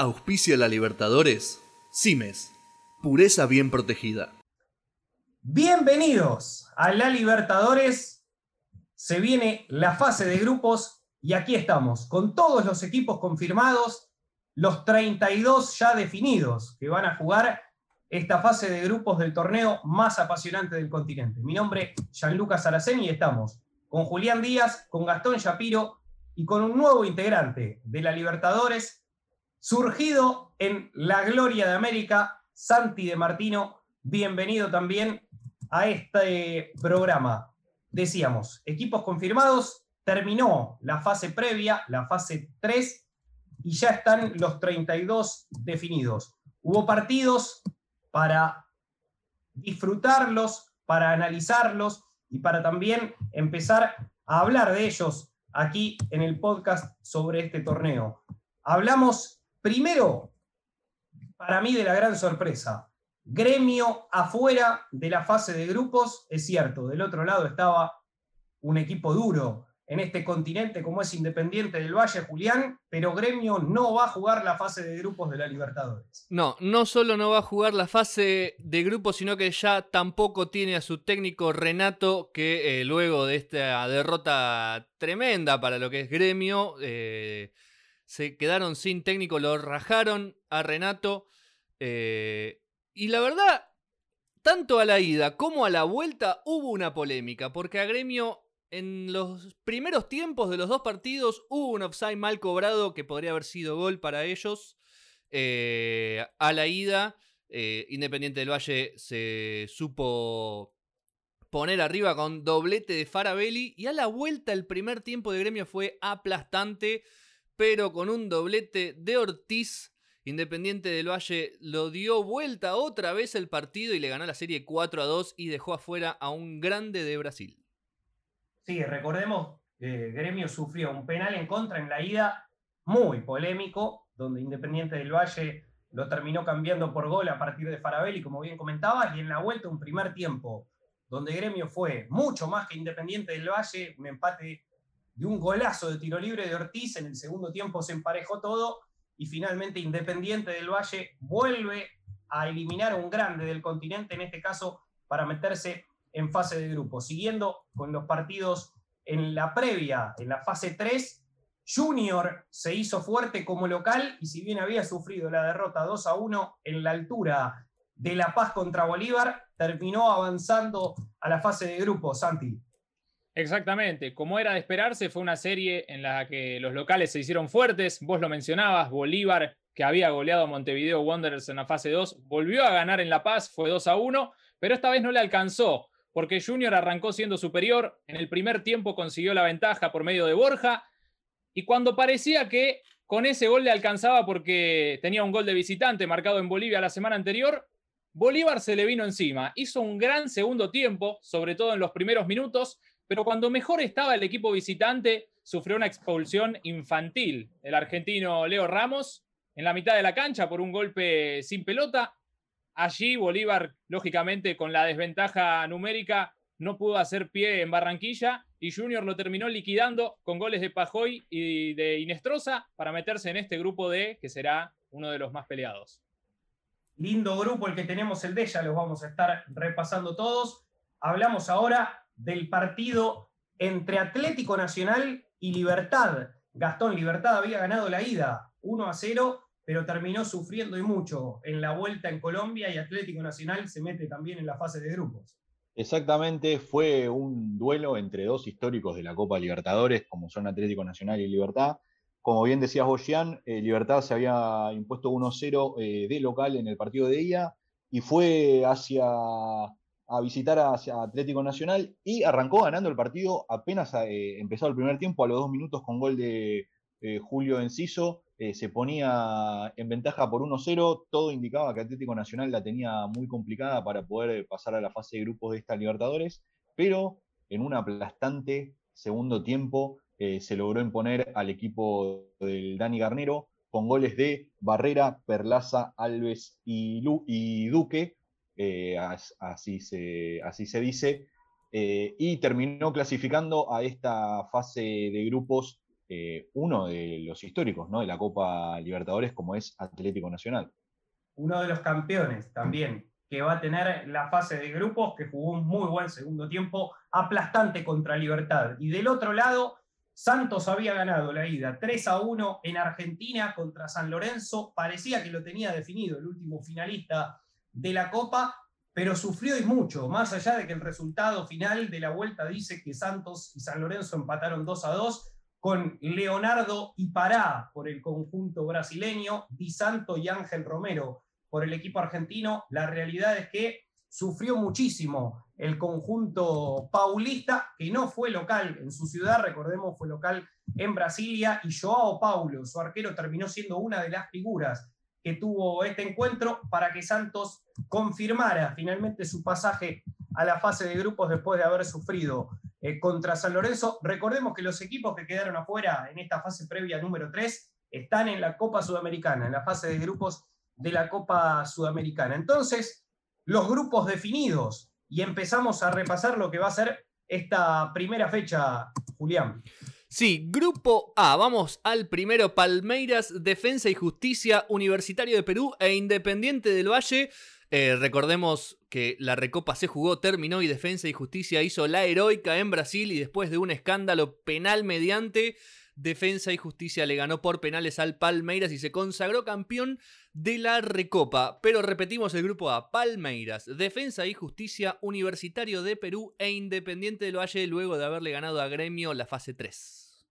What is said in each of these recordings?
Auspicia la Libertadores. Cimes. Pureza bien protegida. Bienvenidos a la Libertadores. Se viene la fase de grupos y aquí estamos con todos los equipos confirmados, los 32 ya definidos que van a jugar esta fase de grupos del torneo más apasionante del continente. Mi nombre es Gianluca Saraceni y estamos con Julián Díaz, con Gastón Shapiro y con un nuevo integrante de la Libertadores, surgido en la gloria de América, Santi de Martino. Bienvenido también a este programa. Decíamos, equipos confirmados, terminó la fase previa, la fase 3, y ya están los 32 definidos. Hubo partidos para disfrutarlos, para analizarlos y para también empezar a hablar de ellos aquí en el podcast sobre este torneo. Hablamos Primero, para mí de la gran sorpresa, gremio afuera de la fase de grupos, es cierto, del otro lado estaba un equipo duro en este continente como es Independiente del Valle, Julián, pero Gremio no va a jugar la fase de grupos de la Libertadores. No, no solo no va a jugar la fase de grupos, sino que ya tampoco tiene a su técnico Renato, que eh, luego de esta derrota tremenda para lo que es Gremio, eh, se quedaron sin técnico, lo rajaron a Renato. Eh, y la verdad, tanto a la ida como a la vuelta hubo una polémica, porque a Gremio en los primeros tiempos de los dos partidos hubo un offside mal cobrado que podría haber sido gol para ellos. Eh, a la ida, eh, Independiente del Valle se supo poner arriba con doblete de Farabelli y a la vuelta el primer tiempo de Gremio fue aplastante pero con un doblete de Ortiz, Independiente del Valle lo dio vuelta otra vez el partido y le ganó la serie 4 a 2 y dejó afuera a un grande de Brasil. Sí, recordemos que Gremio sufrió un penal en contra en la ida muy polémico, donde Independiente del Valle lo terminó cambiando por gol a partir de Farabelli, como bien comentabas, y en la vuelta un primer tiempo, donde Gremio fue mucho más que Independiente del Valle, un empate de un golazo de tiro libre de Ortiz. En el segundo tiempo se emparejó todo y finalmente Independiente del Valle vuelve a eliminar a un grande del continente, en este caso para meterse en fase de grupo. Siguiendo con los partidos en la previa, en la fase 3, Junior se hizo fuerte como local y si bien había sufrido la derrota 2 a 1 en la altura de La Paz contra Bolívar, terminó avanzando a la fase de grupo, Santi. Exactamente, como era de esperarse, fue una serie en la que los locales se hicieron fuertes, vos lo mencionabas, Bolívar, que había goleado a Montevideo Wanderers en la fase 2, volvió a ganar en La Paz, fue 2 a 1, pero esta vez no le alcanzó, porque Junior arrancó siendo superior, en el primer tiempo consiguió la ventaja por medio de Borja, y cuando parecía que con ese gol le alcanzaba porque tenía un gol de visitante marcado en Bolivia la semana anterior, Bolívar se le vino encima, hizo un gran segundo tiempo, sobre todo en los primeros minutos, pero cuando mejor estaba el equipo visitante, sufrió una expulsión infantil. El argentino Leo Ramos en la mitad de la cancha por un golpe sin pelota. Allí Bolívar, lógicamente, con la desventaja numérica, no pudo hacer pie en Barranquilla y Junior lo terminó liquidando con goles de Pajoy y de Inestrosa para meterse en este grupo D, que será uno de los más peleados. Lindo grupo el que tenemos el de, ya los vamos a estar repasando todos. Hablamos ahora del partido entre Atlético Nacional y Libertad. Gastón Libertad había ganado la ida 1 a 0, pero terminó sufriendo y mucho en la vuelta en Colombia y Atlético Nacional se mete también en la fase de grupos. Exactamente, fue un duelo entre dos históricos de la Copa Libertadores, como son Atlético Nacional y Libertad. Como bien decías, Boyan, eh, Libertad se había impuesto 1-0 eh, de local en el partido de ida y fue hacia a visitar a, Atlético Nacional y arrancó ganando el partido apenas eh, empezó el primer tiempo, a los dos minutos con gol de eh, Julio Enciso, eh, se ponía en ventaja por 1-0, todo indicaba que Atlético Nacional la tenía muy complicada para poder pasar a la fase de grupos de esta Libertadores, pero en un aplastante segundo tiempo se logró imponer al equipo del Dani Garnero con goles de Barrera, Perlaza, Alves y Duque, eh, así, se, así se dice, eh, y terminó clasificando a esta fase de grupos eh, uno de los históricos ¿no? de la Copa Libertadores, como es Atlético Nacional. Uno de los campeones también, que va a tener la fase de grupos, que jugó un muy buen segundo tiempo, aplastante contra Libertad. Y del otro lado, Santos había ganado la ida 3 a 1 en Argentina contra San Lorenzo. Parecía que lo tenía definido el último finalista de la Copa, pero sufrió y mucho, más allá de que el resultado final de la vuelta dice que Santos y San Lorenzo empataron 2 a 2 con Leonardo y Pará por el conjunto brasileño, Di Santo y Ángel Romero por el equipo argentino. La realidad es que sufrió muchísimo el conjunto paulista, que no fue local en su ciudad, recordemos, fue local en Brasilia, y Joao Paulo, su arquero, terminó siendo una de las figuras que tuvo este encuentro para que Santos confirmara finalmente su pasaje a la fase de grupos después de haber sufrido eh, contra San Lorenzo. Recordemos que los equipos que quedaron afuera en esta fase previa número 3 están en la Copa Sudamericana, en la fase de grupos de la Copa Sudamericana. Entonces, los grupos definidos y empezamos a repasar lo que va a ser esta primera fecha, Julián. Sí, Grupo A, vamos al primero, Palmeiras, Defensa y Justicia, Universitario de Perú e Independiente del Valle. Eh, recordemos que la Recopa se jugó, terminó y Defensa y Justicia hizo la heroica en Brasil y después de un escándalo penal mediante, Defensa y Justicia le ganó por penales al Palmeiras y se consagró campeón de la Recopa. Pero repetimos el grupo A, Palmeiras, Defensa y Justicia, Universitario de Perú e Independiente del Valle luego de haberle ganado a Gremio la fase 3.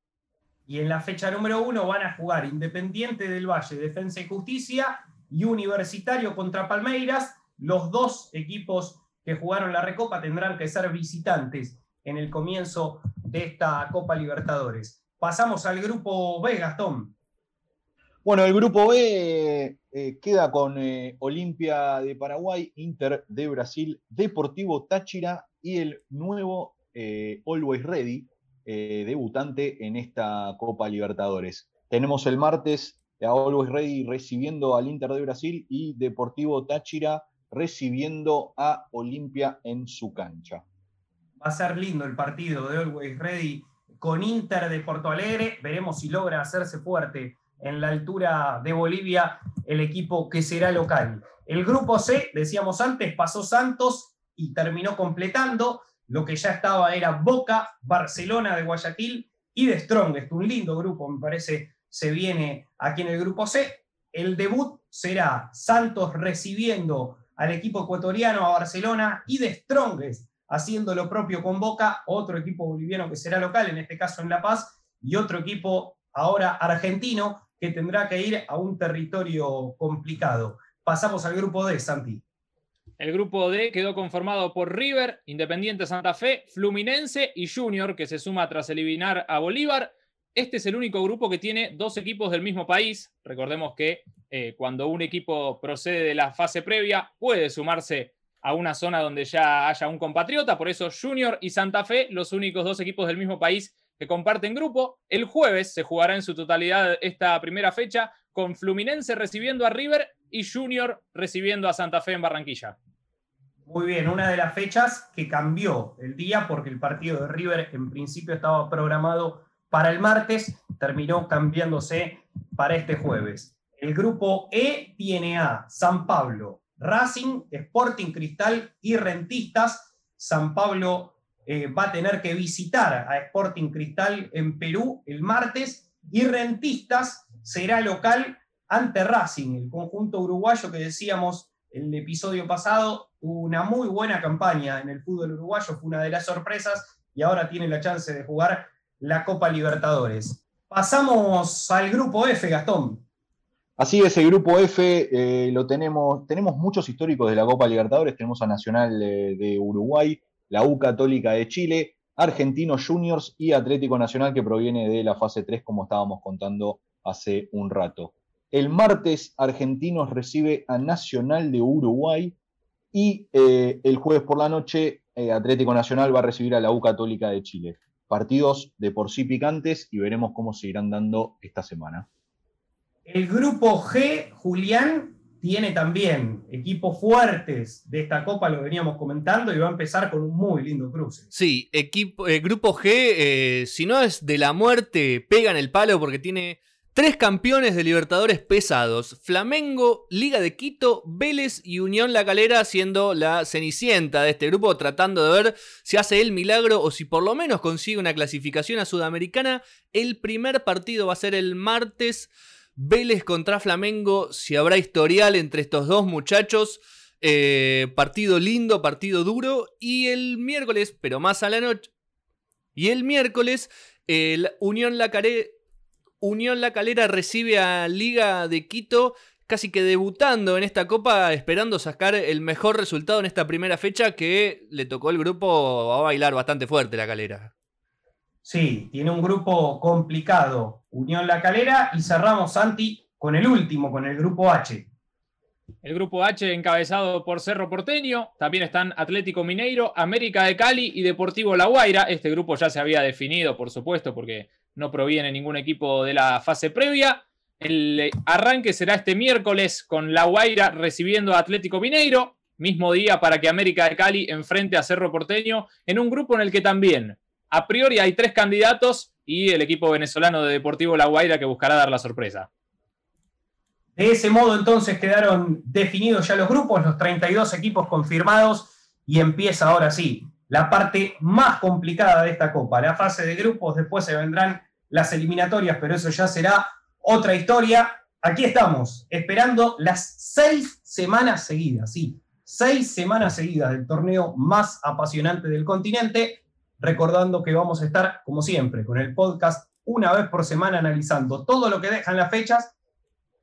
Y en la fecha número 1 van a jugar Independiente del Valle, Defensa y Justicia y Universitario contra Palmeiras. Los dos equipos que jugaron la Recopa tendrán que ser visitantes en el comienzo de esta Copa Libertadores. Pasamos al grupo B, Gastón. Bueno, el grupo B eh, queda con eh, Olimpia de Paraguay, Inter de Brasil, Deportivo Táchira y el nuevo eh, Always Ready, debutante en esta Copa Libertadores. Tenemos el martes a Always Ready recibiendo al Inter de Brasil y Deportivo Táchira recibiendo a Olimpia en su cancha. Va a ser lindo el partido de Always Ready con Inter de Porto Alegre. Veremos si logra hacerse fuerte en la altura de Bolivia el equipo que será local. El grupo C, decíamos antes, pasó Santos y terminó completando. Lo que ya estaba era Boca, Barcelona de Guayaquil y de Strongest. Un lindo grupo, me parece, se viene aquí en el grupo C. El debut será Santos recibiendo al equipo ecuatoriano a Barcelona y de Strongest haciendo lo propio con Boca, otro equipo boliviano que será local, en este caso en La Paz, y otro equipo ahora argentino que tendrá que ir a un territorio complicado. Pasamos al grupo D, Santi. El grupo D quedó conformado por River, Independiente Santa Fe, Fluminense y Junior, que se suma tras eliminar a Bolívar. Este es el único grupo que tiene dos equipos del mismo país. Recordemos que eh, cuando un equipo procede de la fase previa, puede sumarse a una zona donde ya haya un compatriota. Por eso Junior y Santa Fe, los únicos dos equipos del mismo país que comparten grupo. El jueves se jugará en su totalidad esta primera fecha con Fluminense recibiendo a River y Junior recibiendo a Santa Fe en Barranquilla. Muy bien, una de las fechas que cambió el día porque el partido de River en principio estaba programado para el martes, terminó cambiándose para este jueves. El grupo E tiene a San Pablo, Racing, Sporting Cristal y Rentistas. San Pablo eh, va a tener que visitar a Sporting Cristal en Perú el martes y Rentistas será local ante Racing, el conjunto uruguayo que decíamos en el episodio pasado, una muy buena campaña en el fútbol uruguayo, fue una de las sorpresas y ahora tiene la chance de jugar la Copa Libertadores. Pasamos al grupo F, Gastón. Así es, el grupo F eh, lo tenemos, tenemos muchos históricos de la Copa Libertadores, tenemos a Nacional de Uruguay, la U Católica de Chile, Argentinos Juniors y Atlético Nacional que proviene de la fase 3 como estábamos contando hace un rato. El martes Argentinos recibe a Nacional de Uruguay y eh, el jueves por la noche eh, Atlético Nacional va a recibir a la U Católica de Chile. Partidos de por sí picantes y veremos cómo se irán dando esta semana. El grupo G, Julián, tiene también equipos fuertes de esta copa, lo veníamos comentando, y va a empezar con un muy lindo cruce. Sí, equipo, eh, grupo G, eh, si no es de la muerte, pega en el palo porque tiene Tres campeones de Libertadores pesados, Flamengo, Liga de Quito, Vélez y Unión La Calera siendo la cenicienta de este grupo, tratando de ver si hace el milagro o si por lo menos consigue una clasificación a Sudamericana. El primer partido va a ser el martes, Vélez contra Flamengo, si habrá historial entre estos dos muchachos. Eh, partido lindo, partido duro. Y el miércoles, pero más a la noche. Y el miércoles, el Unión La Unión La Calera recibe a Liga de Quito casi que debutando en esta copa, esperando sacar el mejor resultado en esta primera fecha que le tocó el grupo a bailar bastante fuerte la calera. Sí, tiene un grupo complicado, Unión La Calera, y cerramos, Santi, con el último, con el grupo H. El grupo H encabezado por Cerro Porteño, también están Atlético Mineiro, América de Cali y Deportivo La Guaira. Este grupo ya se había definido, por supuesto, porque no proviene ningún equipo de la fase previa. El arranque será este miércoles con La Guaira recibiendo a Atlético Mineiro, mismo día para que América de Cali enfrente a Cerro Porteño, en un grupo en el que también a priori hay tres candidatos y el equipo venezolano de Deportivo La Guaira que buscará dar la sorpresa. De ese modo entonces quedaron definidos ya los grupos, los 32 equipos confirmados y empieza ahora sí la parte más complicada de esta copa, la fase de grupos, después se vendrán las eliminatorias, pero eso ya será otra historia. Aquí estamos, esperando las seis semanas seguidas, sí, seis semanas seguidas del torneo más apasionante del continente, recordando que vamos a estar, como siempre, con el podcast una vez por semana analizando todo lo que dejan las fechas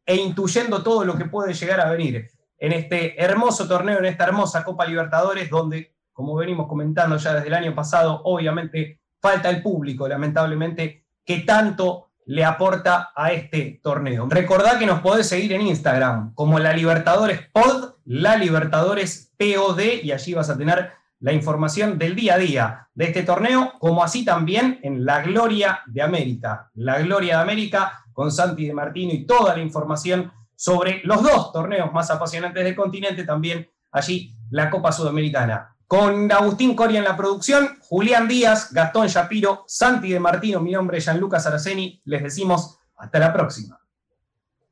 e intuyendo todo lo que puede llegar a venir en este hermoso torneo, en esta hermosa Copa Libertadores, donde, como venimos comentando ya desde el año pasado, obviamente falta el público, lamentablemente que tanto le aporta a este torneo. Recordad que nos podés seguir en Instagram como la Libertadores Pod, la Libertadores POD, y allí vas a tener la información del día a día de este torneo, como así también en La Gloria de América. La Gloria de América con Santi de Martino y toda la información sobre los dos torneos más apasionantes del continente, también allí la Copa Sudamericana. Con Agustín Coria en la producción, Julián Díaz, Gastón Shapiro, Santi de Martino, mi nombre es Gianluca Saraceni. Les decimos hasta la próxima.